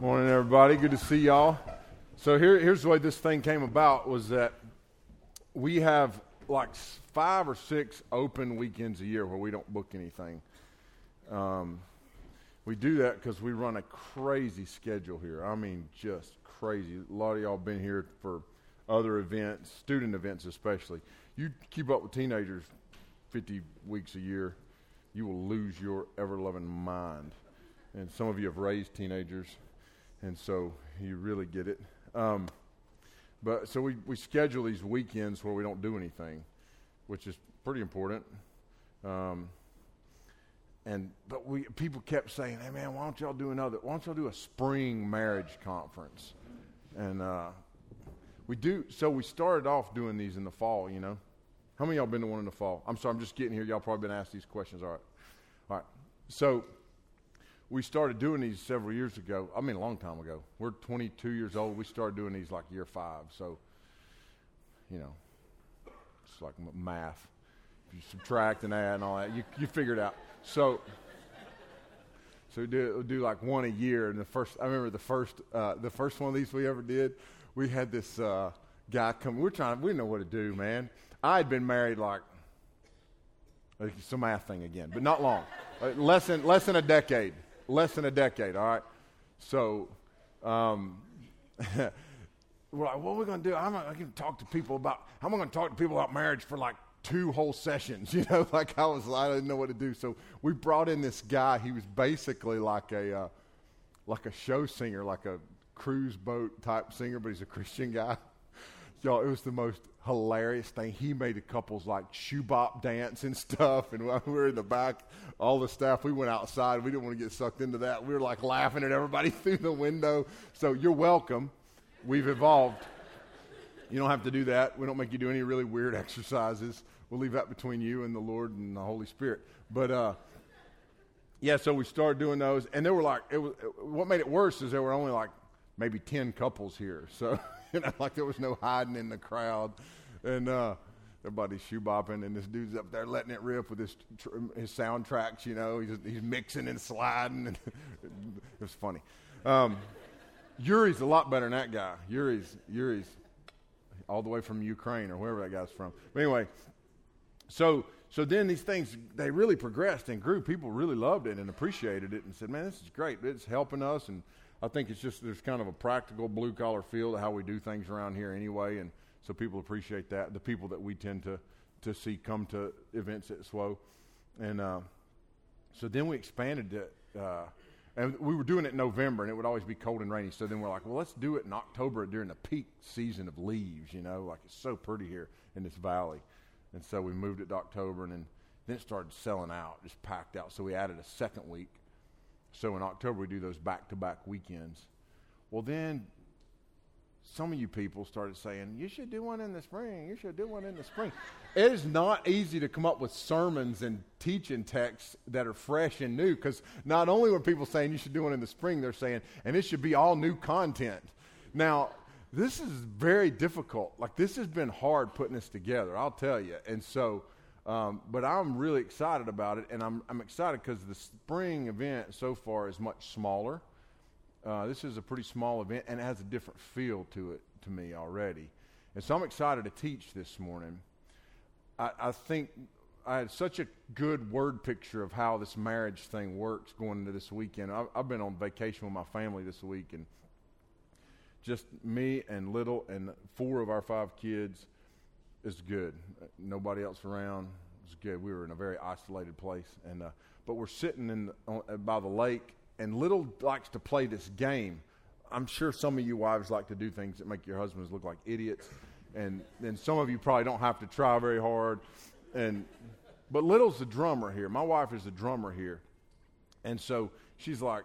Morning, everybody. Good to see y'all. So here, here's the way this thing came about was that we have like five or six open weekends a year where we don't book anything. Um, we do that because we run a crazy schedule here. I mean, just crazy. A lot of y'all been here for other events, student events especially. You keep up with teenagers 50 weeks a year, you will lose your ever loving mind. And some of you have raised teenagers, and so you really get it. Um, but so we, we schedule these weekends where we don't do anything, which is pretty important. Um, and but we people kept saying, "Hey man, why don't y'all do another? Why don't y'all do a spring marriage conference?" And uh, we do. So we started off doing these in the fall. You know, how many y'all been to one in the fall? I'm sorry, I'm just getting here. Y'all probably been asked these questions. All right, all right. So we started doing these several years ago. I mean, a long time ago. We're 22 years old. We started doing these like year five. So, you know, it's like math. If you subtract and add and all that, you you figure it out. So, so we do, do like one a year. And the first, I remember the first, uh, the first one of these we ever did. We had this uh, guy come. We we're trying. We didn't know what to do, man. I had been married like a math thing again, but not long. Uh, less than less than a decade. Less than a decade. All right. So. Um, we're like, what are we going to do? I'm going to talk to people about, I'm going to talk to people about marriage for like two whole sessions, you know, like I was, I didn't know what to do. So we brought in this guy. He was basically like a, uh, like a show singer, like a cruise boat type singer, but he's a Christian guy. Y'all, it was the most hilarious thing. He made the couples like shoe bop dance and stuff. And while we were in the back, all the staff, we went outside. We didn't want to get sucked into that. We were like laughing at everybody through the window. So you're welcome. We've evolved. You don't have to do that. We don't make you do any really weird exercises. We'll leave that between you and the Lord and the Holy Spirit. But uh, yeah, so we started doing those, and there were like it was. What made it worse is there were only like maybe ten couples here, so you know, like there was no hiding in the crowd, and uh, everybody's shoe bopping, and this dude's up there letting it rip with his tr- his soundtracks. You know, he's he's mixing and sliding, and it was funny. Um, Yuri's a lot better than that guy. Yuri's Yuri's all the way from Ukraine or wherever that guy's from. But anyway, so so then these things they really progressed and grew. People really loved it and appreciated it and said, "Man, this is great. It's helping us." And I think it's just there's kind of a practical blue collar feel to how we do things around here anyway, and so people appreciate that. The people that we tend to to see come to events at SWO, and uh, so then we expanded it. Uh, and we were doing it in November, and it would always be cold and rainy. So then we're like, well, let's do it in October during the peak season of leaves. You know, like it's so pretty here in this valley. And so we moved it to October, and then, then it started selling out, just packed out. So we added a second week. So in October, we do those back to back weekends. Well, then some of you people started saying, You should do one in the spring. You should do one in the spring. it is not easy to come up with sermons and teaching texts that are fresh and new because not only were people saying you should do one in the spring, they're saying, and it should be all new content. Now, this is very difficult. Like, this has been hard putting this together, I'll tell you. And so, um, but I'm really excited about it, and I'm, I'm excited because the spring event so far is much smaller. Uh, this is a pretty small event, and it has a different feel to it to me already. And so I'm excited to teach this morning. I, I think I had such a good word picture of how this marriage thing works going into this weekend. I've, I've been on vacation with my family this week, and just me and little and four of our five kids is good. Nobody else around. It's good. We were in a very isolated place, and uh, but we're sitting in the, on, by the lake, and little likes to play this game. I'm sure some of you wives like to do things that make your husbands look like idiots, and then some of you probably don't have to try very hard. And but Little's the drummer here. My wife is the drummer here, and so she's like,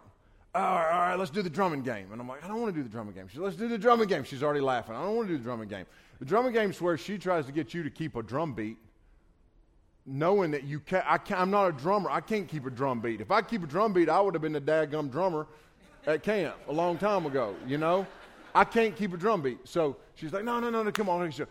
all right, all right, let's do the drumming game. And I'm like, I don't want to do the drumming game. She said, let's do the drumming game. She's already laughing. I don't want to do the drumming game. The drumming game is where she tries to get you to keep a drum beat, knowing that you can't, I can't, I'm not a drummer. I can't keep a drum beat. If I keep a drum beat, I would have been the dadgum drummer at camp a long time ago, you know? I can't keep a drum beat. So she's like, no, no, no, no, come on. She said,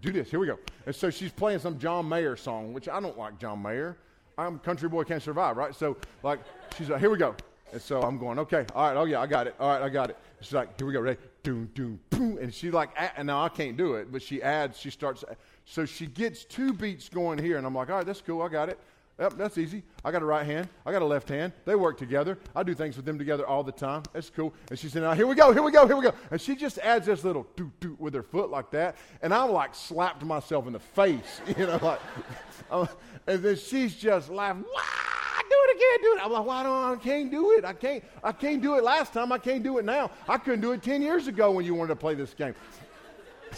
do this. Here we go. And so she's playing some John Mayer song, which I don't like John Mayer. I'm country boy can't survive, right? So like she's like, here we go. And so I'm going, okay, all right, oh yeah, I got it. All right, I got it. She's like, here we go, ready? Doom, doom, boom. And she like, and now I can't do it, but she adds, she starts, so she gets two beats going here, and I'm like, all right, that's cool, I got it. Yep, that's easy. I got a right hand. I got a left hand. They work together. I do things with them together all the time. That's cool. And she said, now here we go, here we go, here we go. And she just adds this little doot doot with her foot like that. And I'm like slapped myself in the face, you know, like, and then she's just laughing. Wah! Again, do it. I'm like, why don't I can't do it? I can't. I can't do it last time. I can't do it now. I couldn't do it ten years ago when you wanted to play this game.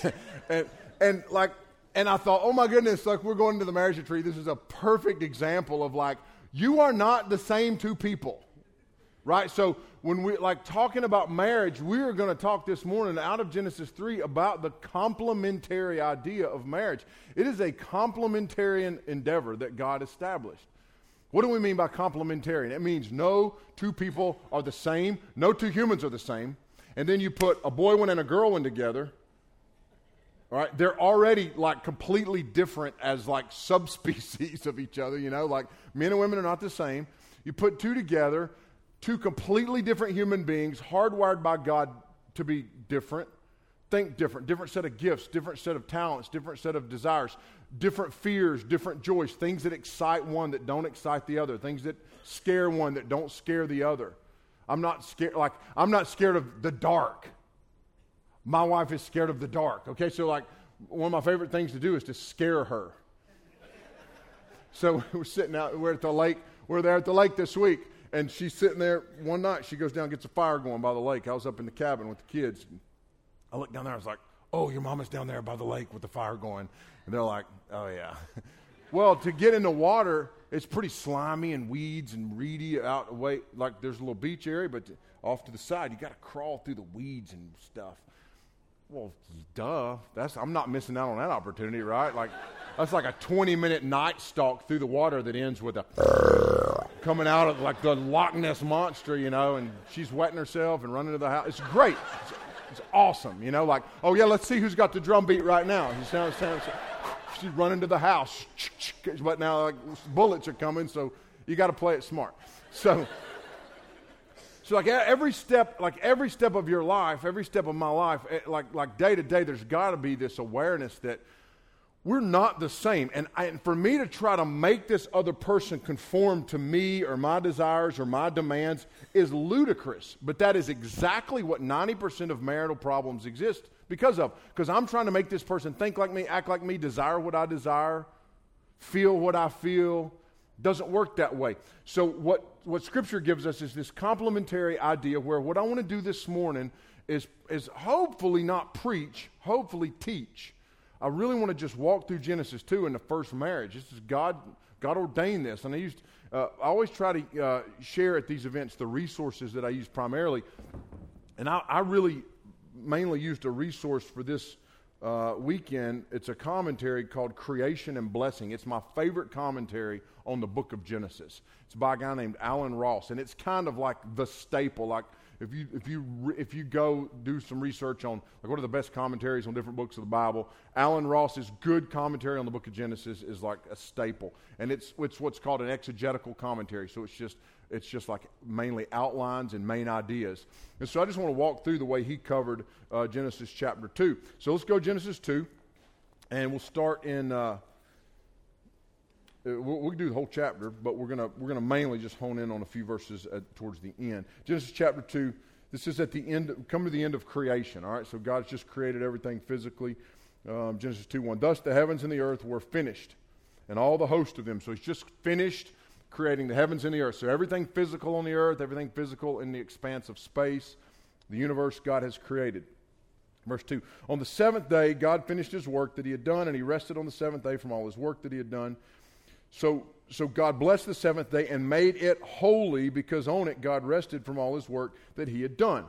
and and like and I thought, oh my goodness, like we're going to the marriage retreat. This is a perfect example of like, you are not the same two people. Right? So when we like talking about marriage, we are going to talk this morning out of Genesis 3 about the complementary idea of marriage. It is a complementarian endeavor that God established. What do we mean by complementarian? It means no two people are the same, no two humans are the same. And then you put a boy one and a girl one together, all right, they're already like completely different as like subspecies of each other, you know, like men and women are not the same. You put two together, two completely different human beings, hardwired by God to be different, think different, different set of gifts, different set of talents, different set of desires, different fears, different joys, things that excite one that don't excite the other, things that scare one that don't scare the other. I'm not scared like I'm not scared of the dark. My wife is scared of the dark. Okay, so like one of my favorite things to do is to scare her. so we're sitting out, we're at the lake, we're there at the lake this week, and she's sitting there one night. She goes down gets a fire going by the lake. I was up in the cabin with the kids. I looked down there, I was like, Oh, your mama's down there by the lake with the fire going. And they're like, Oh, yeah. well, to get in the water, it's pretty slimy and weeds and reedy out away. Like there's a little beach area, but off to the side, you got to crawl through the weeds and stuff. Well, duh. That's I'm not missing out on that opportunity, right? Like that's like a 20 minute night stalk through the water that ends with a coming out of like the Loch Ness monster, you know, and she's wetting herself and running to the house. It's great. It's, it's awesome, you know. Like, oh yeah, let's see who's got the drum beat right now. She's, sounds, sounds, she's running to the house, but now like, bullets are coming, so you got to play it smart. So. So like every step, like every step of your life, every step of my life, like like day to day, there's got to be this awareness that we're not the same. And, I, and for me to try to make this other person conform to me or my desires or my demands is ludicrous. But that is exactly what 90% of marital problems exist because of. Because I'm trying to make this person think like me, act like me, desire what I desire, feel what I feel, doesn't work that way. So, what, what Scripture gives us is this complementary idea where what I want to do this morning is, is hopefully not preach, hopefully teach. I really want to just walk through Genesis 2 in the first marriage. This is God, God ordained this. And I used, uh, I always try to uh, share at these events the resources that I use primarily. And I, I really mainly used a resource for this uh, weekend. It's a commentary called Creation and Blessing. It's my favorite commentary on the book of Genesis. It's by a guy named Alan Ross, and it's kind of like the staple. Like if you if you if you go do some research on like what are the best commentaries on different books of the Bible, Alan Ross's good commentary on the book of Genesis is like a staple, and it's it's what's called an exegetical commentary. So it's just it's just like mainly outlines and main ideas. And so I just want to walk through the way he covered uh, Genesis chapter 2. So let's go Genesis 2, and we'll start in. Uh, we'll, we'll, do the whole chapter, but we're going we're gonna mainly just hone in on a few verses at, towards the end. Genesis chapter 2, this is at the end, come to the end of creation, all right? So God's just created everything physically. Um, Genesis 2 1. Thus the heavens and the earth were finished, and all the host of them. So he's just finished creating the heavens and the earth. So everything physical on the earth, everything physical in the expanse of space, the universe God has created. Verse 2 On the seventh day, God finished his work that he had done, and he rested on the seventh day from all his work that he had done. So, so God blessed the seventh day and made it holy because on it God rested from all his work that he had done.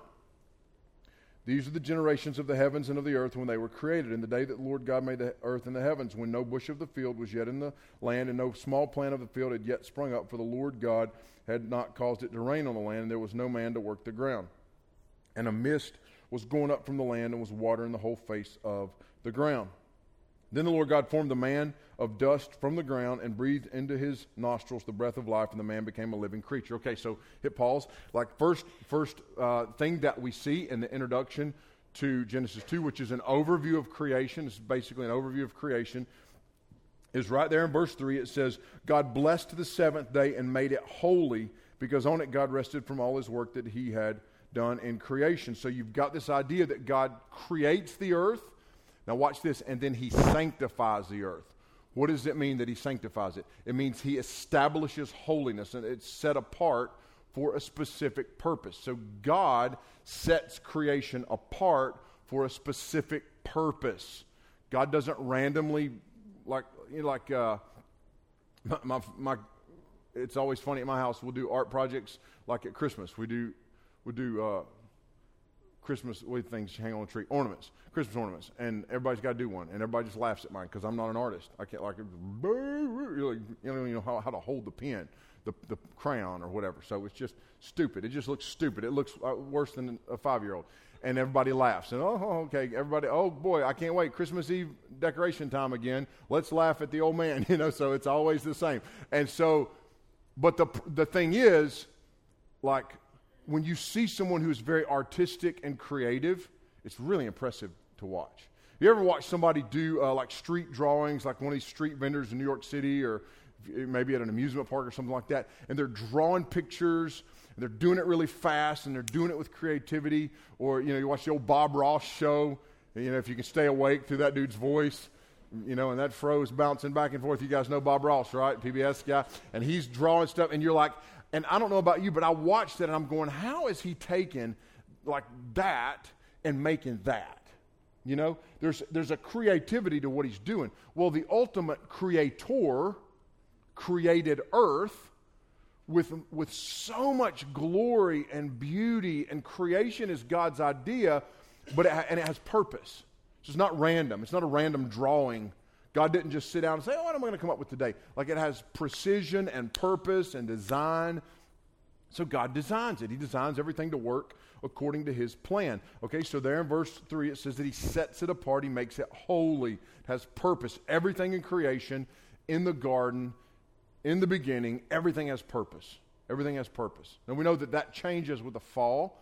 These are the generations of the heavens and of the earth when they were created, in the day that the Lord God made the earth and the heavens, when no bush of the field was yet in the land, and no small plant of the field had yet sprung up, for the Lord God had not caused it to rain on the land, and there was no man to work the ground. And a mist was going up from the land and was watering the whole face of the ground. Then the Lord God formed the man of dust from the ground and breathed into his nostrils the breath of life, and the man became a living creature. Okay, so hit pause. Like first, first uh, thing that we see in the introduction to Genesis 2, which is an overview of creation. It's basically an overview of creation. Is right there in verse 3. It says, God blessed the seventh day and made it holy because on it God rested from all his work that he had done in creation. So you've got this idea that God creates the earth now, watch this, and then he sanctifies the earth. What does it mean that he sanctifies it? It means he establishes holiness, and it's set apart for a specific purpose. So, God sets creation apart for a specific purpose. God doesn't randomly, like, you know, like, uh, my, my, my, it's always funny at my house. We'll do art projects like at Christmas. We do, we do, uh, Christmas with things hang on a tree, ornaments, Christmas ornaments, and everybody's got to do one, and everybody just laughs at mine because I'm not an artist. I can't like, you don't even know how, how to hold the pen, the, the crayon or whatever. So it's just stupid. It just looks stupid. It looks uh, worse than a five year old, and everybody laughs. And oh, okay, everybody, oh boy, I can't wait. Christmas Eve decoration time again. Let's laugh at the old man, you know. So it's always the same. And so, but the the thing is, like when you see someone who's very artistic and creative, it's really impressive to watch. You ever watch somebody do uh, like street drawings, like one of these street vendors in New York City or maybe at an amusement park or something like that, and they're drawing pictures and they're doing it really fast and they're doing it with creativity? Or, you know, you watch the old Bob Ross show, you know, if you can stay awake through that dude's voice you know, and that froze bouncing back and forth. You guys know Bob Ross, right? PBS guy. And he's drawing stuff, and you're like, and I don't know about you, but I watched it and I'm going, how is he taking like that and making that? You know, there's, there's a creativity to what he's doing. Well, the ultimate creator created earth with, with so much glory and beauty, and creation is God's idea, but it, and it has purpose. So it's not random, it's not a random drawing God didn't just sit down and say, Oh, what am I going to come up with today? Like it has precision and purpose and design. So God designs it. He designs everything to work according to his plan. Okay, so there in verse 3, it says that he sets it apart, he makes it holy, it has purpose. Everything in creation, in the garden, in the beginning, everything has purpose. Everything has purpose. Now we know that that changes with the fall.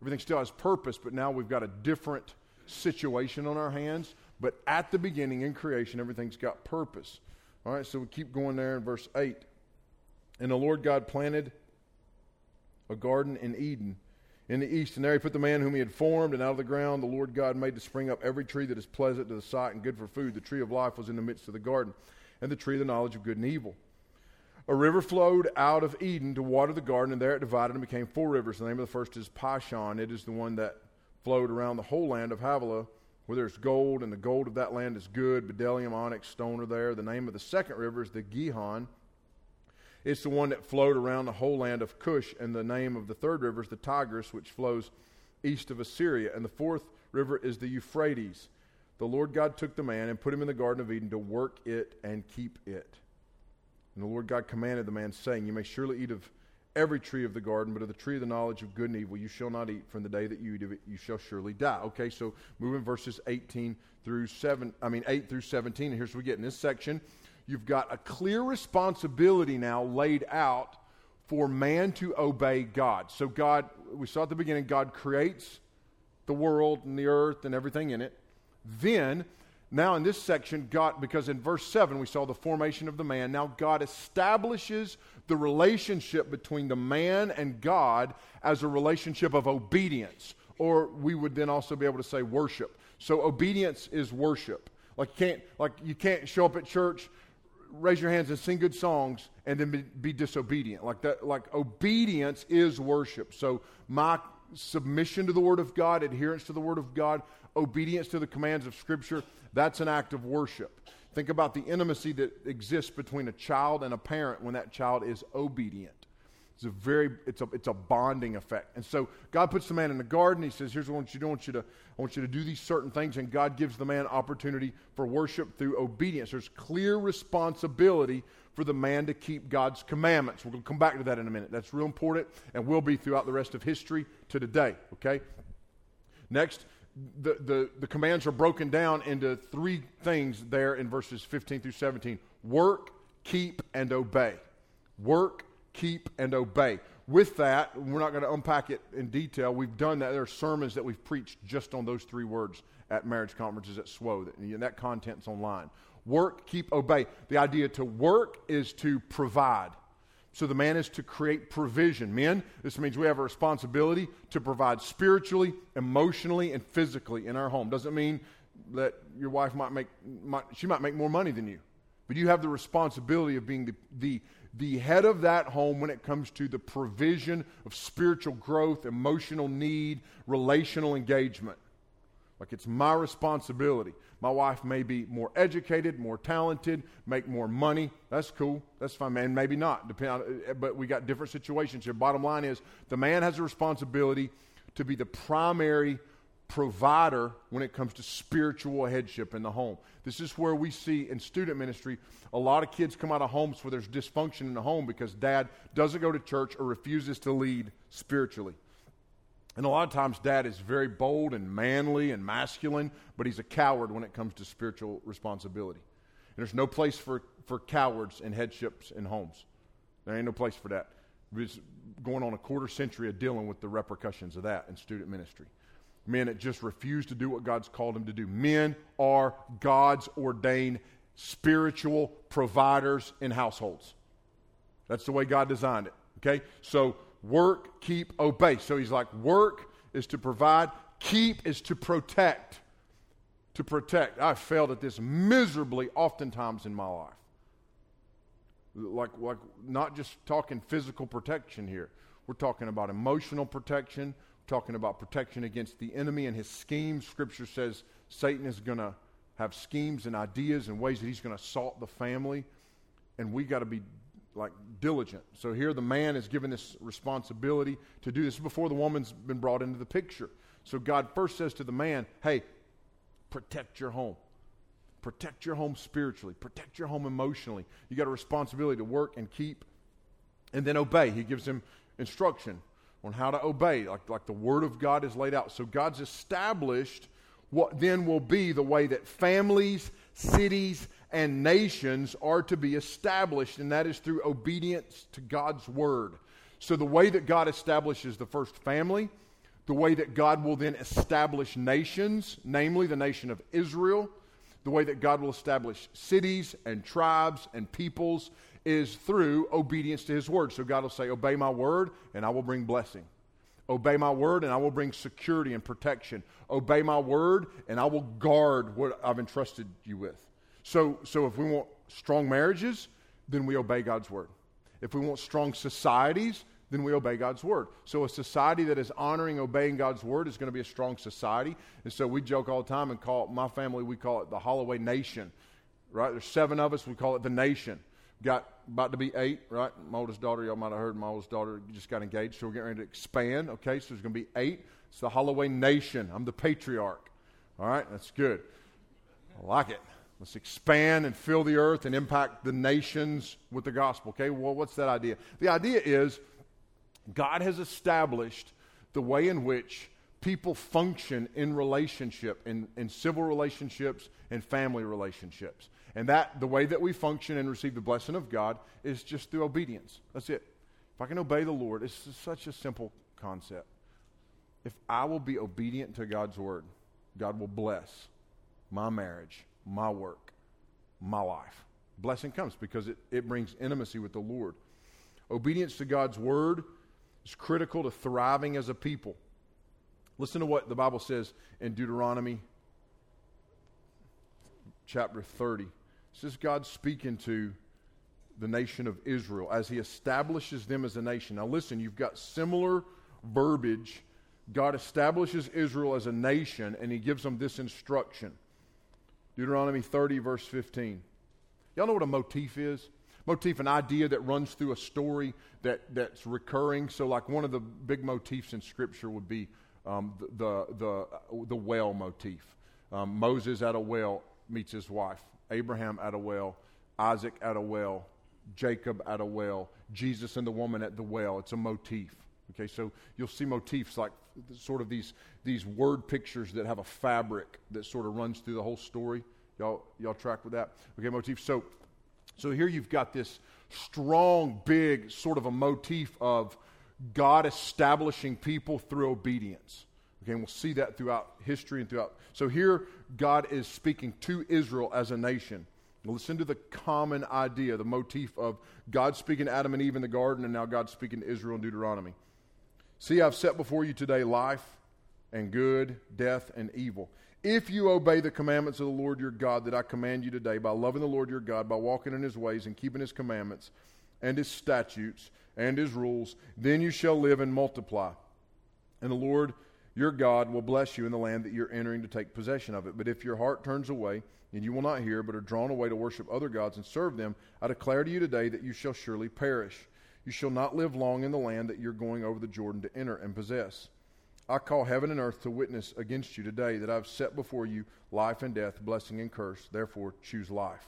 Everything still has purpose, but now we've got a different situation on our hands. But at the beginning, in creation, everything's got purpose. All right, so we keep going there in verse 8. And the Lord God planted a garden in Eden in the east, and there he put the man whom he had formed, and out of the ground the Lord God made to spring up every tree that is pleasant to the sight and good for food. The tree of life was in the midst of the garden, and the tree of the knowledge of good and evil. A river flowed out of Eden to water the garden, and there it divided and became four rivers. The name of the first is Pishon. It is the one that flowed around the whole land of Havilah where there's gold, and the gold of that land is good. Bdellium, onyx, stone are there. The name of the second river is the Gihon. It's the one that flowed around the whole land of Cush, and the name of the third river is the Tigris, which flows east of Assyria. And the fourth river is the Euphrates. The Lord God took the man and put him in the Garden of Eden to work it and keep it. And the Lord God commanded the man, saying, You may surely eat of every tree of the garden, but of the tree of the knowledge of good and evil you shall not eat. From the day that you eat of it, you shall surely die. Okay, so moving verses 18 through 7, I mean 8 through 17, and here's what we get in this section. You've got a clear responsibility now laid out for man to obey God. So God, we saw at the beginning, God creates the world and the earth and everything in it. Then now, in this section, God, because in verse 7 we saw the formation of the man, now God establishes the relationship between the man and God as a relationship of obedience, or we would then also be able to say worship. So, obedience is worship. Like you can't, like you can't show up at church raise your hands and sing good songs and then be, be disobedient. Like that, like obedience is worship. So my submission to the Word of God, adherence to the Word of God, obedience to the commands of Scripture, that's an act of worship. Think about the intimacy that exists between a child and a parent when that child is obedient. It's a very, it's a, it's a bonding effect. And so God puts the man in the garden. He says, here's what I want you to do. I want you to, I want you to do these certain things. And God gives the man opportunity for worship through obedience. There's clear responsibility for the man to keep God's commandments. We're going to come back to that in a minute. That's real important and will be throughout the rest of history to today, okay? Next, the, the, the commands are broken down into three things there in verses 15 through 17 work, keep, and obey. Work, keep, and obey. With that, we're not going to unpack it in detail. We've done that. There are sermons that we've preached just on those three words at marriage conferences at SWO, and that content's online. Work, keep, obey. The idea to work is to provide. So the man is to create provision. Men, this means we have a responsibility to provide spiritually, emotionally, and physically in our home. Doesn't mean that your wife might make, might, she might make more money than you. But you have the responsibility of being the, the, the head of that home when it comes to the provision of spiritual growth, emotional need, relational engagement. Like it's my responsibility. My wife may be more educated, more talented, make more money. That's cool. That's fine, man. Maybe not. Depend on, uh, but we got different situations here. Bottom line is the man has a responsibility to be the primary provider when it comes to spiritual headship in the home. This is where we see in student ministry a lot of kids come out of homes where there's dysfunction in the home because dad doesn't go to church or refuses to lead spiritually. And a lot of times, dad is very bold and manly and masculine, but he's a coward when it comes to spiritual responsibility. And there's no place for, for cowards in headships in homes. There ain't no place for that. It's going on a quarter century of dealing with the repercussions of that in student ministry. Men that just refuse to do what God's called them to do. Men are God's ordained spiritual providers in households. That's the way God designed it. Okay? So work, keep, obey. So he's like, work is to provide, keep is to protect. To protect. I've failed at this miserably oftentimes in my life. Like, like not just talking physical protection here. We're talking about emotional protection, We're talking about protection against the enemy and his schemes. Scripture says Satan is going to have schemes and ideas and ways that he's going to assault the family. And we got to be like diligent. So here the man is given this responsibility to do this before the woman's been brought into the picture. So God first says to the man, hey, protect your home. Protect your home spiritually. Protect your home emotionally. You got a responsibility to work and keep and then obey. He gives him instruction on how to obey, like, like the Word of God is laid out. So God's established what then will be the way that families, cities, and nations are to be established, and that is through obedience to God's word. So, the way that God establishes the first family, the way that God will then establish nations, namely the nation of Israel, the way that God will establish cities and tribes and peoples is through obedience to His word. So, God will say, Obey my word, and I will bring blessing. Obey my word, and I will bring security and protection. Obey my word, and I will guard what I've entrusted you with. So, so if we want strong marriages, then we obey God's word. If we want strong societies, then we obey God's word. So a society that is honoring, obeying God's word is going to be a strong society. And so we joke all the time and call it, my family, we call it the Holloway Nation, right? There's seven of us, we call it the nation. Got about to be eight, right? My oldest daughter, y'all might have heard my oldest daughter just got engaged, so we're getting ready to expand, okay? So there's going to be eight. It's the Holloway Nation. I'm the patriarch. All right, that's good. I like it. Let's expand and fill the earth and impact the nations with the gospel. Okay, well, what's that idea? The idea is God has established the way in which people function in relationship, in, in civil relationships and family relationships. And that, the way that we function and receive the blessing of God is just through obedience. That's it. If I can obey the Lord, it's such a simple concept. If I will be obedient to God's word, God will bless my marriage my work, my life. Blessing comes because it, it brings intimacy with the Lord. Obedience to God's word is critical to thriving as a people. Listen to what the Bible says in Deuteronomy chapter 30. This is God speaking to the nation of Israel, as he establishes them as a nation. Now, listen, you've got similar verbiage. God establishes Israel as a nation, and he gives them this instruction Deuteronomy 30, verse 15. Y'all know what a motif is? Motif, an idea that runs through a story that, that's recurring. So, like one of the big motifs in Scripture would be um, the, the, the, well motif. Um, Moses at a well meets his wife, Abraham at a well, Isaac at a well, Jacob at a well, Jesus and the woman at the well. It's a motif. Okay, so you'll see motifs like sort of these, these word pictures that have a fabric that sort of runs through the whole story. Y'all, y'all track with that? Okay, motif. So, so here you've got this strong, big sort of a motif of God establishing people through obedience. Okay, and we'll see that throughout history and throughout. So here, God is speaking to Israel as a nation. Listen to the common idea, the motif of God speaking to Adam and Eve in the garden, and now God speaking to Israel in Deuteronomy. See, I've set before you today life and good, death and evil. If you obey the commandments of the Lord your God that I command you today, by loving the Lord your God, by walking in his ways and keeping his commandments and his statutes and his rules, then you shall live and multiply. And the Lord your God will bless you in the land that you're entering to take possession of it. But if your heart turns away, and you will not hear, but are drawn away to worship other gods and serve them, I declare to you today that you shall surely perish. You shall not live long in the land that you're going over the Jordan to enter and possess. I call heaven and earth to witness against you today that I've set before you life and death, blessing and curse. Therefore, choose life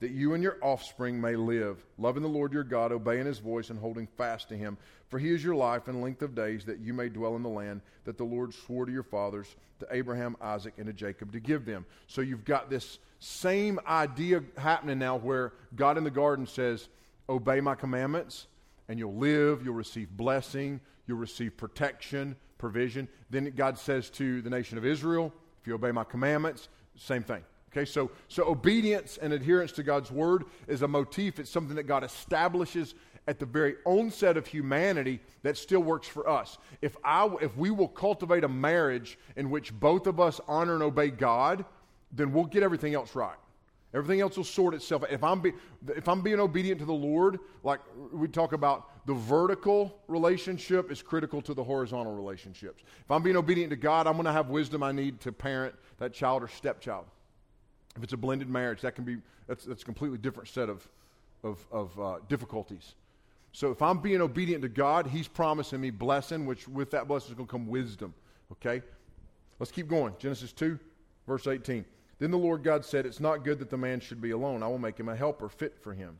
that you and your offspring may live, loving the Lord your God, obeying his voice, and holding fast to him. For he is your life and length of days, that you may dwell in the land that the Lord swore to your fathers, to Abraham, Isaac, and to Jacob, to give them. So you've got this same idea happening now where God in the garden says, Obey my commandments, and you'll live, you'll receive blessing, you'll receive protection, provision. Then God says to the nation of Israel, If you obey my commandments, same thing. Okay, so, so obedience and adherence to God's word is a motif. It's something that God establishes at the very onset of humanity that still works for us. If, I, if we will cultivate a marriage in which both of us honor and obey God, then we'll get everything else right. Everything else will sort itself. If I'm, be, if I'm being obedient to the Lord, like we talk about, the vertical relationship is critical to the horizontal relationships. If I'm being obedient to God, I'm going to have wisdom I need to parent that child or stepchild. If it's a blended marriage, that can be that's, that's a completely different set of, of, of uh, difficulties. So if I'm being obedient to God, He's promising me blessing, which with that blessing is going to come wisdom. Okay? Let's keep going. Genesis 2, verse 18. Then the Lord God said, It's not good that the man should be alone. I will make him a helper fit for him.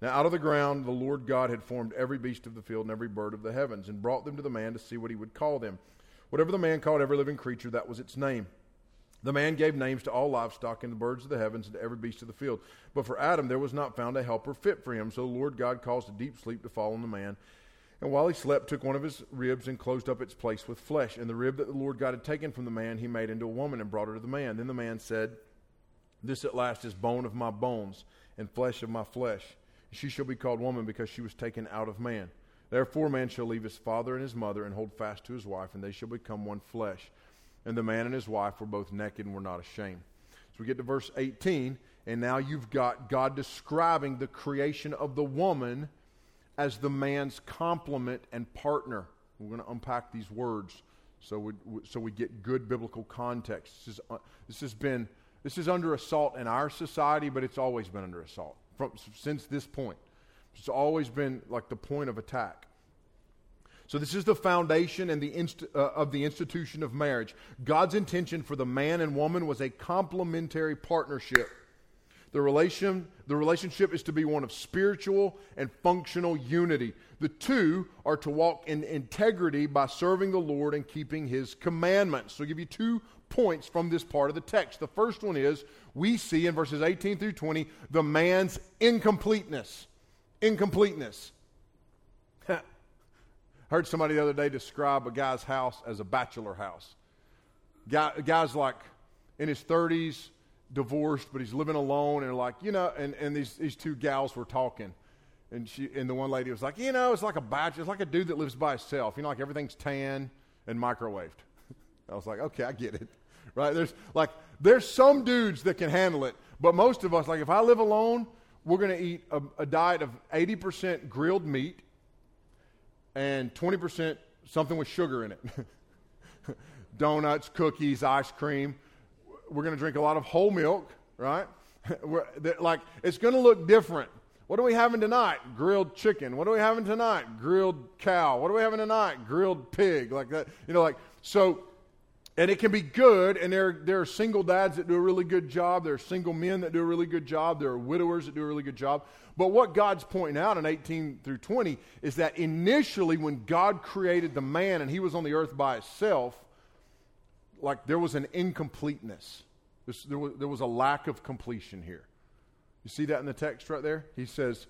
Now, out of the ground, the Lord God had formed every beast of the field and every bird of the heavens, and brought them to the man to see what he would call them. Whatever the man called every living creature, that was its name. The man gave names to all livestock and the birds of the heavens and to every beast of the field. But for Adam there was not found a helper fit for him. So the Lord God caused a deep sleep to fall on the man. And while he slept, took one of his ribs and closed up its place with flesh. And the rib that the Lord God had taken from the man, he made into a woman and brought her to the man. Then the man said, This at last is bone of my bones and flesh of my flesh. She shall be called woman because she was taken out of man. Therefore, man shall leave his father and his mother and hold fast to his wife, and they shall become one flesh and the man and his wife were both naked and were not ashamed. So we get to verse 18, and now you've got God describing the creation of the woman as the man's complement and partner. We're going to unpack these words so we, so we get good biblical context. This, is, uh, this has been this is under assault in our society, but it's always been under assault from, since this point. It's always been like the point of attack. So, this is the foundation and the inst- uh, of the institution of marriage. God's intention for the man and woman was a complementary partnership. The, relation, the relationship is to be one of spiritual and functional unity. The two are to walk in integrity by serving the Lord and keeping his commandments. So, I'll give you two points from this part of the text. The first one is we see in verses 18 through 20 the man's incompleteness. Incompleteness heard somebody the other day describe a guy's house as a bachelor house. Guy, guy's like in his 30s, divorced, but he's living alone, and like, you know, and, and these, these two gals were talking. And, she, and the one lady was like, you know, it's like a bachelor, it's like a dude that lives by himself. You know, like everything's tan and microwaved. I was like, okay, I get it. Right? There's like, there's some dudes that can handle it, but most of us, like if I live alone, we're to eat a, a diet of 80% grilled meat and 20% something with sugar in it. Donuts, cookies, ice cream. We're going to drink a lot of whole milk, right? like, it's going to look different. What are we having tonight? Grilled chicken. What are we having tonight? Grilled cow. What are we having tonight? Grilled pig. Like that. You know, like, so, and it can be good, and there, there are single dads that do a really good job. There are single men that do a really good job. There are widowers that do a really good job. But what God's pointing out in 18 through 20 is that initially, when God created the man and he was on the earth by himself, like there was an incompleteness. There was, there was a lack of completion here. You see that in the text right there? He says,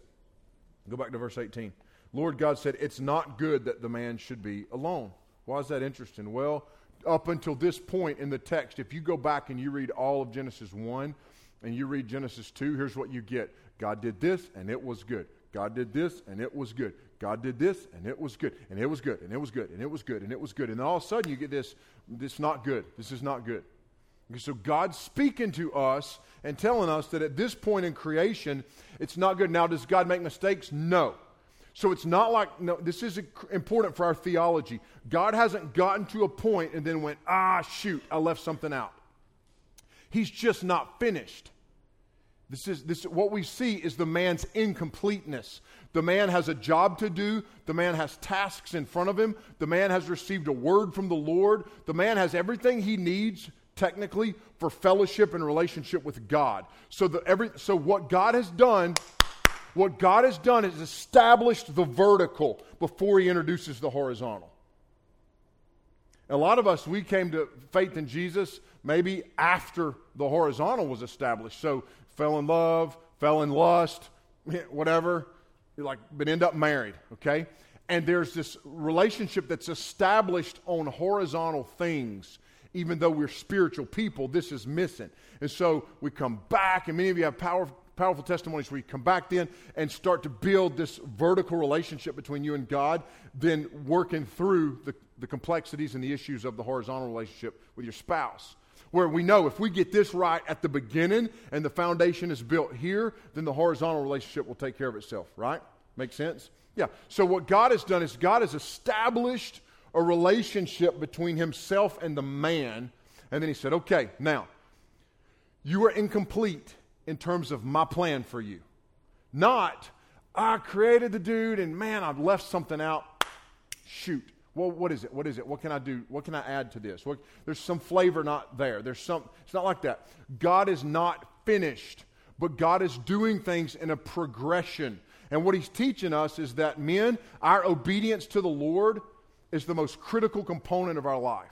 go back to verse 18. Lord God said, It's not good that the man should be alone. Why is that interesting? Well, up until this point in the text, if you go back and you read all of Genesis 1 and you read Genesis 2, here's what you get God did this and it was good. God did this and it was good. God did this and it was good. And it was good and it was good and it was good and it was good. And all of a sudden you get this, this is not good. This is not good. So God's speaking to us and telling us that at this point in creation, it's not good. Now, does God make mistakes? No. So it's not like, no, this is important for our theology. God hasn't gotten to a point and then went, ah, shoot, I left something out. He's just not finished. This is this what we see is the man's incompleteness. The man has a job to do, the man has tasks in front of him, the man has received a word from the Lord, the man has everything he needs technically for fellowship and relationship with God. So, the, every, so what God has done, what God has done is established the vertical before he introduces the horizontal. A lot of us, we came to faith in Jesus maybe after the horizontal was established. So fell in love, fell in lust, whatever, you like, but end up married, okay? And there's this relationship that's established on horizontal things even though we're spiritual people, this is missing. And so we come back, and many of you have powerful, powerful testimonies where you come back then and start to build this vertical relationship between you and God, then working through the, the complexities and the issues of the horizontal relationship with your spouse. Where we know if we get this right at the beginning and the foundation is built here, then the horizontal relationship will take care of itself, right? Make sense? Yeah. So what God has done is God has established a relationship between himself and the man. And then he said, Okay, now, you are incomplete in terms of my plan for you. Not, I created the dude and man, I've left something out. Shoot. Well, what is it? What is it? What can I do? What can I add to this? What, there's some flavor not there. There's some, it's not like that. God is not finished, but God is doing things in a progression. And what he's teaching us is that men, our obedience to the Lord is the most critical component of our life.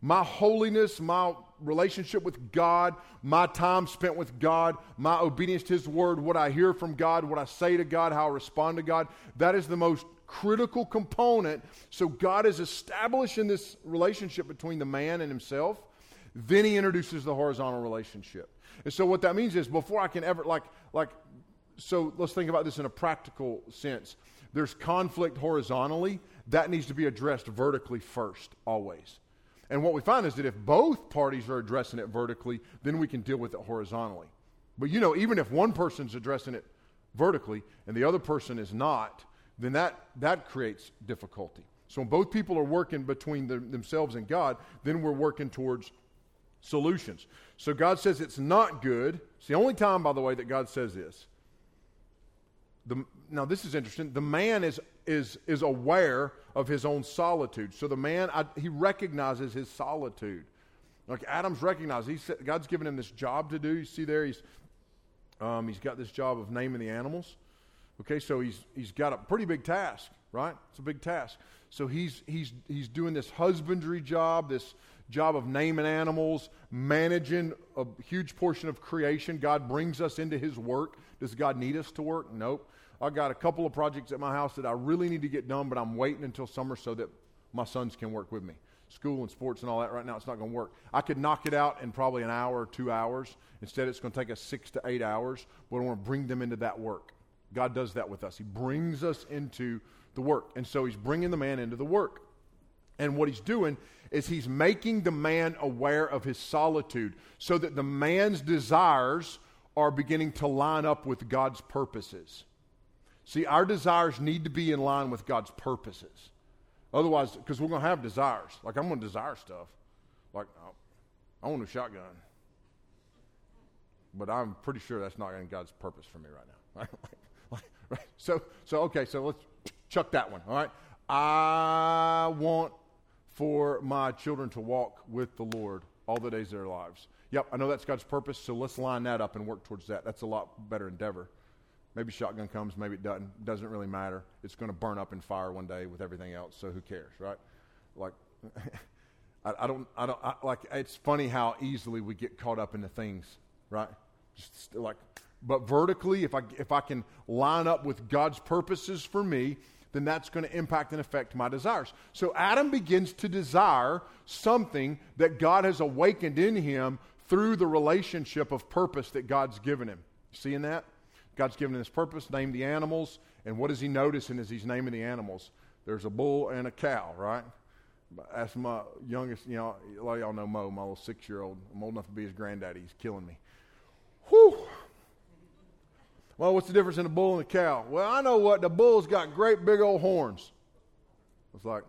My holiness, my relationship with God, my time spent with God, my obedience to His Word, what I hear from God, what I say to God, how I respond to God, that is the most critical component. So God is establishing this relationship between the man and himself. Then He introduces the horizontal relationship. And so what that means is before I can ever, like, like, so let's think about this in a practical sense. There's conflict horizontally that needs to be addressed vertically first, always. And what we find is that if both parties are addressing it vertically, then we can deal with it horizontally. But you know, even if one person's addressing it vertically and the other person is not, then that, that creates difficulty. So when both people are working between the, themselves and God, then we're working towards solutions. So God says it's not good. It's the only time, by the way, that God says this. The, now, this is interesting. The man is is, is aware of his own solitude. So the man, I, he recognizes his solitude. Like Adam's recognized, he's, God's given him this job to do. You see there, he's, um, he's got this job of naming the animals. Okay, so he's, he's got a pretty big task, right? It's a big task. So he's, he's, he's doing this husbandry job, this job of naming animals, managing a huge portion of creation. God brings us into his work. Does God need us to work? Nope. I got a couple of projects at my house that I really need to get done, but I'm waiting until summer so that my sons can work with me. School and sports and all that right now, it's not going to work. I could knock it out in probably an hour or two hours. Instead, it's going to take us six to eight hours, but I want to bring them into that work. God does that with us. He brings us into the work. And so He's bringing the man into the work. And what He's doing is He's making the man aware of his solitude so that the man's desires are beginning to line up with God's purposes. See, our desires need to be in line with God's purposes. Otherwise, because we're going to have desires. Like, I'm going to desire stuff. Like, I want a shotgun. But I'm pretty sure that's not in God's purpose for me right now. Right? So, so, okay, so let's chuck that one, all right? I want for my children to walk with the Lord all the days of their lives. Yep, I know that's God's purpose, so let's line that up and work towards that. That's a lot better endeavor. Maybe shotgun comes, maybe it doesn't. Doesn't really matter. It's going to burn up in fire one day with everything else, so who cares, right? Like, I, I, don't, I don't, I, like, it's funny how easily we get caught up into things, right? Just like, but vertically, if I, if I can line up with God's purposes for me, then that's going to impact and affect my desires. So Adam begins to desire something that God has awakened in him through the relationship of purpose that God's given him. Seeing that? God's given him this purpose, name the animals, and what is he noticing as he's naming the animals? There's a bull and a cow, right? That's my youngest, you know, a lot of y'all know Mo, my little six year old. I'm old enough to be his granddaddy. He's killing me. Whew. Well, what's the difference in a bull and a cow? Well, I know what. The bull's got great big old horns. It's like,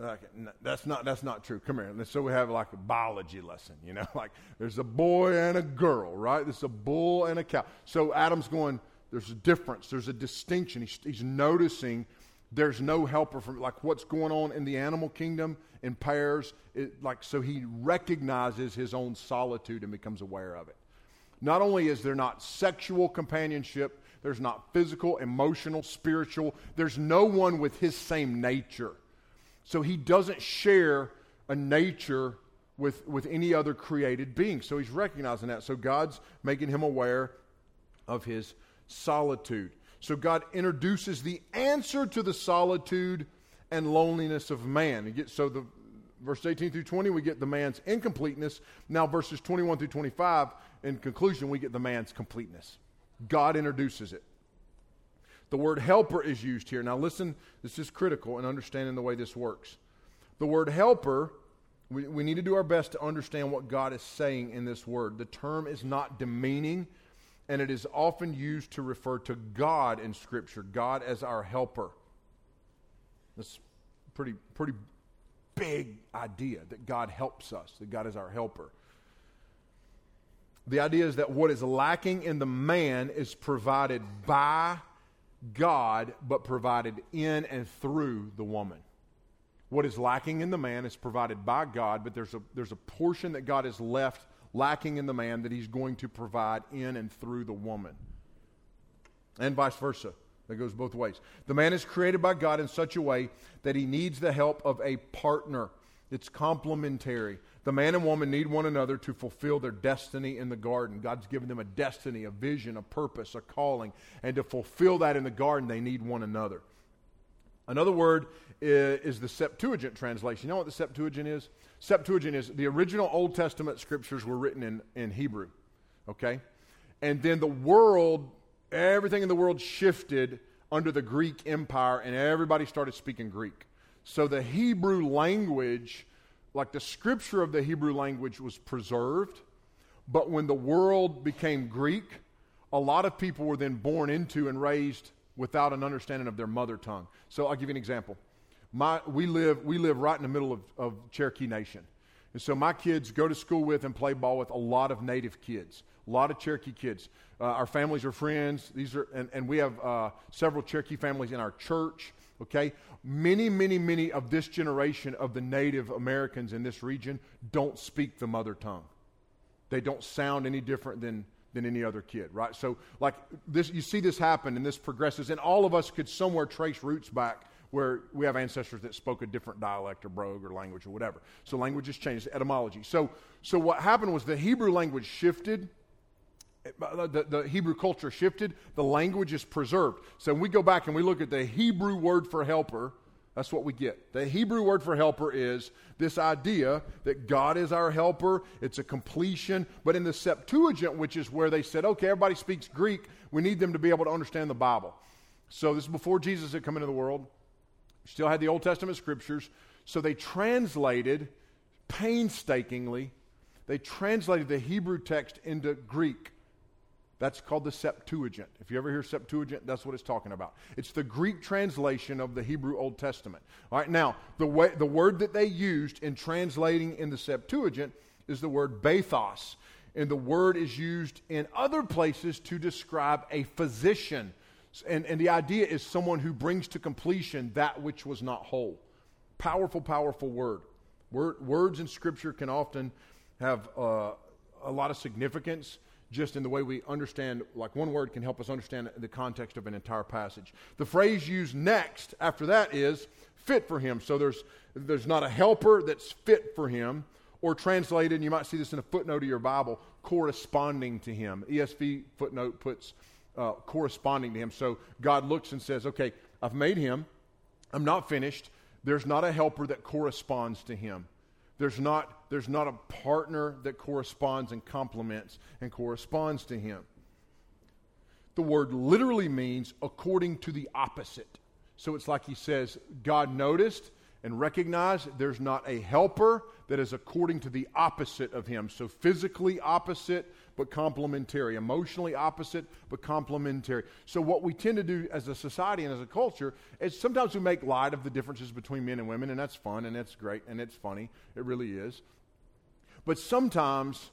Okay, that's not that's not true. Come here. So we have like a biology lesson, you know, like there's a boy and a girl, right? There's a bull and a cow. So Adam's going. There's a difference. There's a distinction. He's, he's noticing there's no helper from like what's going on in the animal kingdom in pairs. It, like so he recognizes his own solitude and becomes aware of it. Not only is there not sexual companionship, there's not physical, emotional, spiritual. There's no one with his same nature. So he doesn't share a nature with, with any other created being. So he's recognizing that. So God's making him aware of his solitude. So God introduces the answer to the solitude and loneliness of man. So the verse 18 through 20, we get the man's incompleteness. Now verses 21 through 25, in conclusion, we get the man's completeness. God introduces it. The word helper is used here. Now, listen, this is critical in understanding the way this works. The word helper, we, we need to do our best to understand what God is saying in this word. The term is not demeaning, and it is often used to refer to God in Scripture, God as our helper. That's pretty, pretty big idea that God helps us, that God is our helper. The idea is that what is lacking in the man is provided by God, but provided in and through the woman. What is lacking in the man is provided by God, but there's a, there's a portion that God has left lacking in the man that he's going to provide in and through the woman. And vice versa. That goes both ways. The man is created by God in such a way that he needs the help of a partner. It's complementary. The man and woman need one another to fulfill their destiny in the garden. God's given them a destiny, a vision, a purpose, a calling. And to fulfill that in the garden, they need one another. Another word is, the Septuagint translation. You know what the Septuagint is? Septuagint is the original Old Testament scriptures were written in, in Hebrew. Okay? And then the world, everything in the world shifted under the Greek Empire, and everybody started speaking Greek. So the Hebrew language like the scripture of the Hebrew language was preserved, but when the world became Greek, a lot of people were then born into and raised without an understanding of their mother tongue. So I'll give you an example. My, we, live, we live right in the middle of, of Cherokee Nation. And so my kids go to school with and play ball with a lot of native kids, a lot of Cherokee kids. Uh, our families are friends. These are, and, and we have uh, several Cherokee families in our church. Okay? Many, many, many of this generation of the Native Americans in this region don't speak the mother tongue. They don't sound any different than, than any other kid, right? So, like, this, you see this happen and this progresses, and all of us could somewhere trace roots back where we have ancestors that spoke a different dialect or brogue or language or whatever. So, language has changed, etymology. So, so what happened was the Hebrew language shifted uh, the, the, Hebrew culture shifted, the language is preserved. So when we go back and we look at the Hebrew word for helper, that's what we get. The Hebrew word for helper is this idea that God is our helper. It's a completion. But in the Septuagint, which is where they said, okay, everybody speaks Greek, we need them to be able to understand the Bible. So this is before Jesus had come into the world. Still had the Old Testament scriptures. So they translated painstakingly they translated the Hebrew text into Greek. That's called the Septuagint. If you ever hear Septuagint, that's what it's talking about. It's the Greek translation of the Hebrew Old Testament. All right, now, the, way, the word that they used in translating in the Septuagint is the word boethos. And the word is used in other places to describe a physician. And, and the idea is someone who brings to completion that which was not whole. Powerful, powerful word. word words in Scripture can often have uh, a lot of significance just in the way we understand, like one word can help us understand the context of an entire passage. The phrase used next after that is fit for him. So there's, there's not a helper that's fit for him, or translated, and you might see this in a footnote of your Bible, corresponding to him. ESV footnote puts uh, corresponding to him. So God looks and says, okay, I've made him. I'm not finished. There's not a helper that corresponds to him. There's not, there's not a partner that corresponds and complements and corresponds to him. The word literally means according to the opposite. So it's like he says, God noticed and recognized there's not a helper that is according to the opposite of him. So physically opposite, but complementary. Emotionally opposite, but complementary. So, what we tend to do as a society and as a culture is sometimes we make light of the differences between men and women, and that's fun and that's great and it's funny. It really is. But sometimes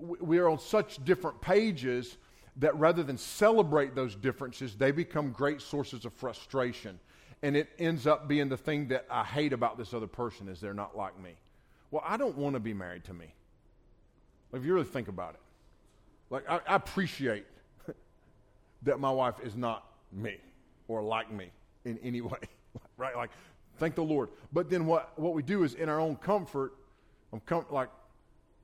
we are on such different pages that rather than celebrate those differences, they become great sources of frustration. And it ends up being the thing that I hate about this other person is they're not like me. Well, I don't want to be married to me. If you really think about it, like I, I appreciate that my wife is not me or like me in any way, right? Like, thank the Lord. But then what, what we do is in our own comfort, I'm com- like,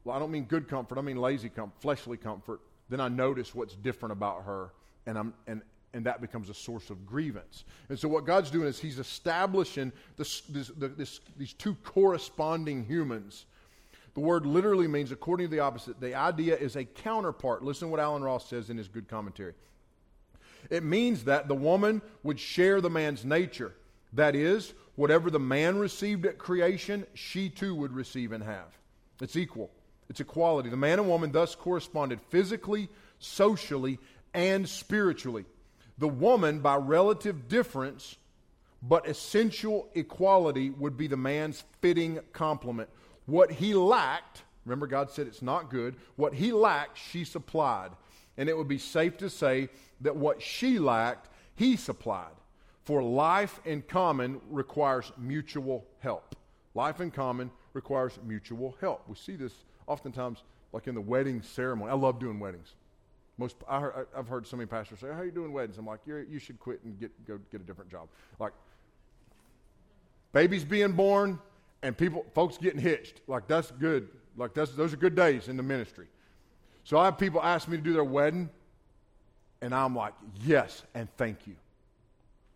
well, I don't mean good comfort, I mean lazy comfort, fleshly comfort. Then I notice what's different about her, and, I'm, and, and that becomes a source of grievance. And so, what God's doing is He's establishing this, this, this, these two corresponding humans the word literally means, according to the opposite, the idea is a counterpart. Listen to what Allen Ross says in his good commentary. It means that the woman would share the man's nature. That is, whatever the man received at creation, she too would receive and have. It's equal, it's equality. The man and woman thus corresponded physically, socially, and spiritually. The woman, by relative difference, but essential equality, would be the man's fitting complement. What he lacked, remember, God said it's not good. What he lacked, she supplied. And it would be safe to say that what she lacked, he supplied. For life in common requires mutual help. Life in common requires mutual help. We see this oftentimes, like in the wedding ceremony. I love doing weddings. Most, I have heard so many pastors say, "How are you doing weddings?" I'm like, "You should quit and get go get a different job." Like, babies being born, and people, folks getting hitched. Like that's good. Like that's those are good days in the ministry. So I have people ask me to do their wedding, and I'm like, yes, and thank you.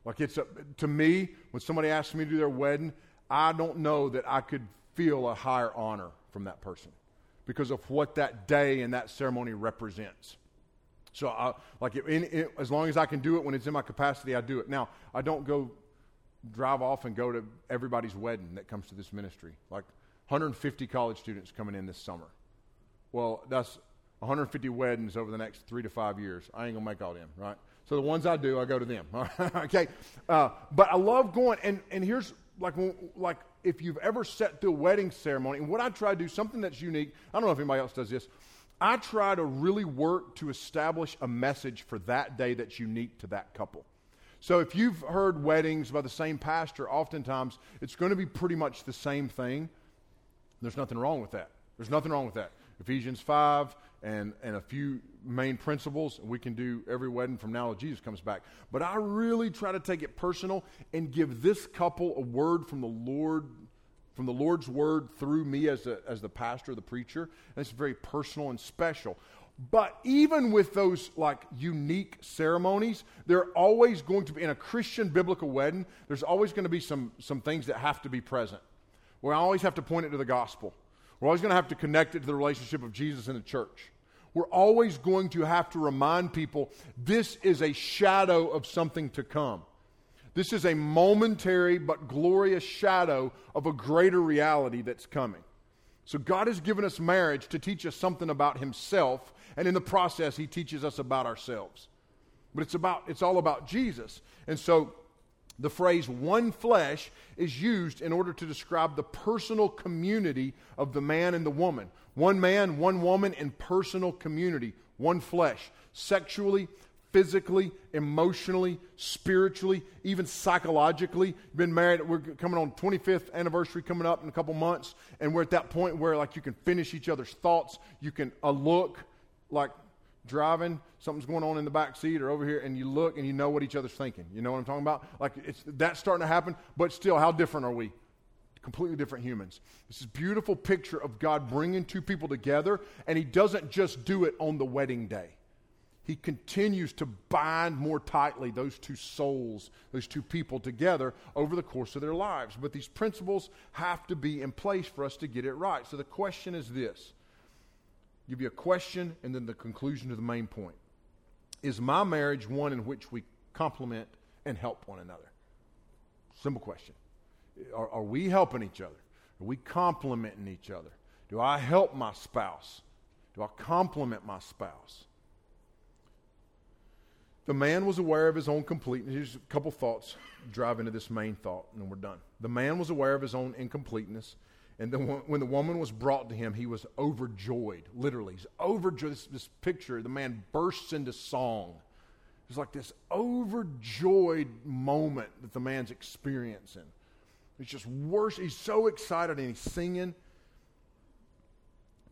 Like it's a, to me when somebody asks me to do their wedding, I don't know that I could feel a higher honor from that person because of what that day and that ceremony represents. So, I, like, in, in, as long as I can do it when it's in my capacity, I do it. Now, I don't go drive off and go to everybody's wedding that comes to this ministry. Like 150 college students coming in this summer. Well, that's 150 weddings over the next three to five years. I ain't gonna make all them, right? So the ones I do, I go to them. okay, uh, but I love going. And and here's like like if you've ever sat through a wedding ceremony, and what I try to do, something that's unique. I don't know if anybody else does this. I try to really work to establish a message for that day that's unique to that couple. So if you've heard weddings by the same pastor, oftentimes it's going to be pretty much the same thing. There's nothing wrong with that. There's nothing wrong with that. Ephesians 5 and, and a few main principles. and We can do every wedding from now till Jesus comes back. But I really try to take it personal and give this couple a word from the Lord, from the Lord's word through me as, a, as the pastor, the preacher. And it's very personal and special. But even with those like unique ceremonies, there are always going to be in a Christian biblical wedding, there's always going to be some, some things that have to be present. We always have to point it to the gospel. We're always going to have to connect it to the relationship of Jesus and the church. We're always going to have to remind people this is a shadow of something to come. This is a momentary but glorious shadow of a greater reality that's coming. So God has given us marriage to teach us something about himself, and in the process he teaches us about ourselves. But it's about it's all about Jesus. And so the phrase one flesh is used in order to describe the personal community of the man and the woman. One man, one woman in personal community, one flesh, sexually, physically, emotionally, spiritually, even psychologically. You've been married, we're coming on 25th anniversary coming up in a couple months, and we're at that point where like you can finish each other's thoughts, you can a look like driving, something's going on in the back seat or over here, and you look and you know what each other's thinking. You know what I'm talking about? Like it's that's starting to happen, but still, how different are we? Completely different humans. This is beautiful picture of God bringing two people together, and He doesn't just do it on the wedding day. He continues to bind more tightly those two souls, those two people together over the course of their lives. But these principles have to be in place for us to get it right. So the question is this give you a question and then the conclusion to the main point. Is my marriage one in which we complement and help one another? Simple question. Are, are we helping each other? Are we complementing each other? Do I help my spouse? Do I complement my spouse? The man was aware of his own completeness. Here's a couple thoughts drive into this main thought, and then we're done. The man was aware of his own incompleteness. And then when the woman was brought to him, he was overjoyed. Literally, he's overjoyed. This, this picture, the man bursts into song. It's like this overjoyed moment that the man's experiencing. He's just worse. He's so excited and he's singing.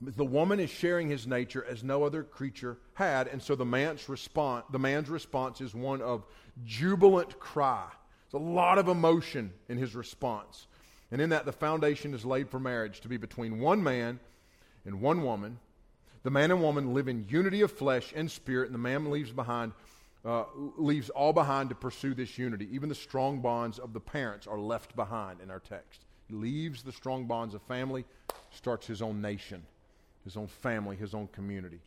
The woman is sharing his nature as no other creature had, and so the man's response, the man's response is one of jubilant cry. There's a lot of emotion in his response. And in that, the foundation is laid for marriage to be between one man and one woman. The man and woman live in unity of flesh and spirit, and the man leaves behind, uh, leaves all behind to pursue this unity. Even the strong bonds of the parents are left behind in our text. He leaves the strong bonds of family, starts his own nation, his own family, his own community.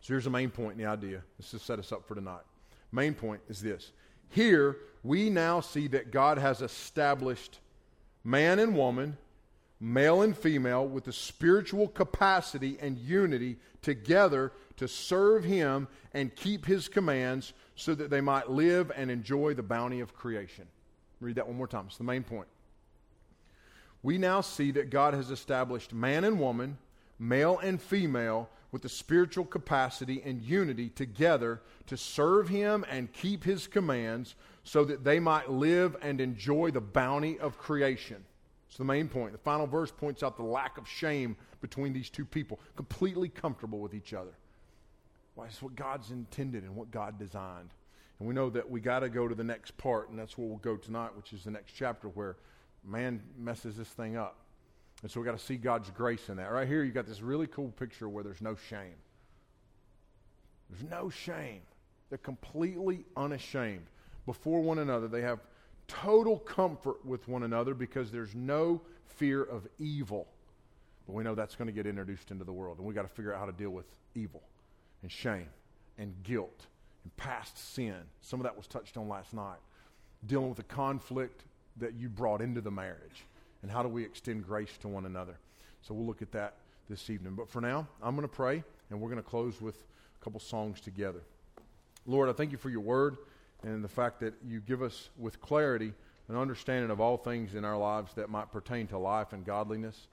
So here's the main point in the idea. This is set us up for tonight. Main point is this here, we now see that God has established man and woman, male and female, with the spiritual capacity and unity together to serve Him and keep His commands so that they might live and enjoy the bounty of creation. Read that one more time. It's the main point. We now see that God has established man and woman, male and female, with the spiritual capacity and unity together to serve Him and keep His commands so that they might live and enjoy the bounty of creation. It's the main point. The final verse points out the lack of shame between these two people, completely comfortable with each other. Why? It's what God's intended and what God designed. And we know that we got to go to the next part, and that's where we'll go tonight, which is the next chapter where man messes this thing up. And so we got to see God's grace in that. Right here, you got this really cool picture where there's no shame. There's no shame. They're completely unashamed before one another. They have total comfort with one another because there's no fear of evil. But we know that's going to get introduced into the world, and we got to figure out how to deal with evil and shame and guilt and past sin. Some of that was touched on last night. Dealing with the conflict that you brought into the marriage and how do we extend grace to one another. So we'll look at that this evening. But for now, I'm going to pray, and we're going to close with a couple songs together. Lord, I thank you for your word and the fact that you give us with clarity an understanding of all things in our lives that might pertain to life and godliness.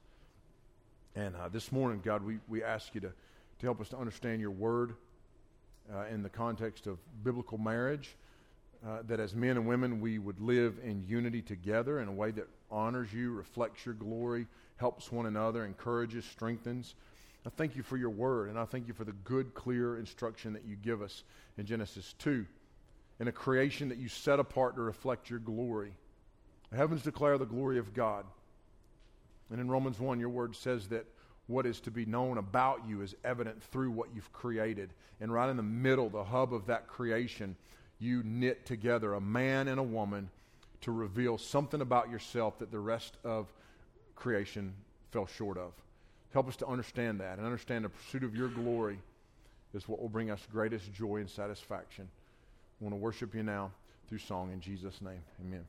And uh, this morning, God, we, we ask you to, to help us to understand your word uh, in the context of biblical marriage uh, that as men and women we would live in unity together in a way that honors you, reflects your glory, helps one another, encourages, strengthens. I thank you for your word, and I thank you for the good, clear instruction that you give us in Genesis 2, in a creation that you set apart to reflect your glory. The heavens declare the glory of God. And in Romans 1, your word says that what is to be known about you is evident through what you've created. And right in the middle, the hub of that creation, you knit together a man and a woman to reveal something about yourself that the rest of creation fell short of. Help us to understand that and understand the pursuit of your glory is what will bring us greatest joy and satisfaction. We want to worship you now through song in Jesus' name. Amen.